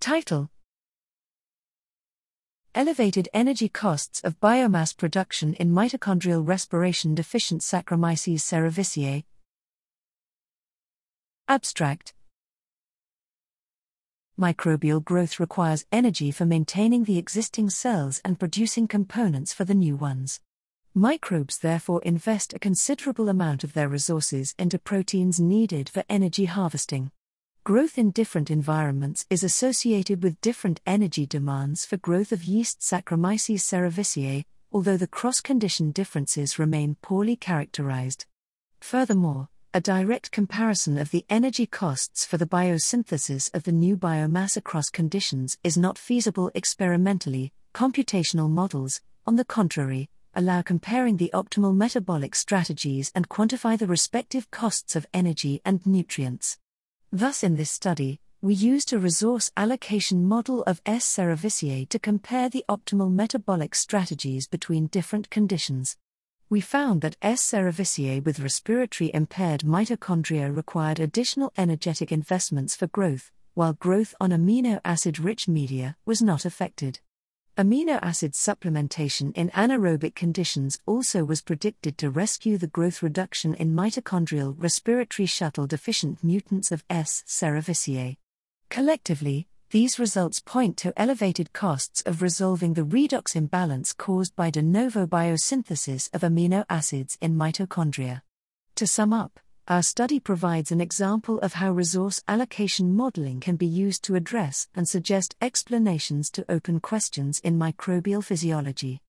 Title Elevated energy costs of biomass production in mitochondrial respiration deficient Saccharomyces cerevisiae. Abstract Microbial growth requires energy for maintaining the existing cells and producing components for the new ones. Microbes therefore invest a considerable amount of their resources into proteins needed for energy harvesting. Growth in different environments is associated with different energy demands for growth of yeast Saccharomyces cerevisiae, although the cross condition differences remain poorly characterized. Furthermore, a direct comparison of the energy costs for the biosynthesis of the new biomass across conditions is not feasible experimentally. Computational models, on the contrary, allow comparing the optimal metabolic strategies and quantify the respective costs of energy and nutrients. Thus, in this study, we used a resource allocation model of S. cerevisiae to compare the optimal metabolic strategies between different conditions. We found that S. cerevisiae with respiratory impaired mitochondria required additional energetic investments for growth, while growth on amino acid rich media was not affected. Amino acid supplementation in anaerobic conditions also was predicted to rescue the growth reduction in mitochondrial respiratory shuttle deficient mutants of S. cerevisiae. Collectively, these results point to elevated costs of resolving the redox imbalance caused by de novo biosynthesis of amino acids in mitochondria. To sum up, our study provides an example of how resource allocation modeling can be used to address and suggest explanations to open questions in microbial physiology.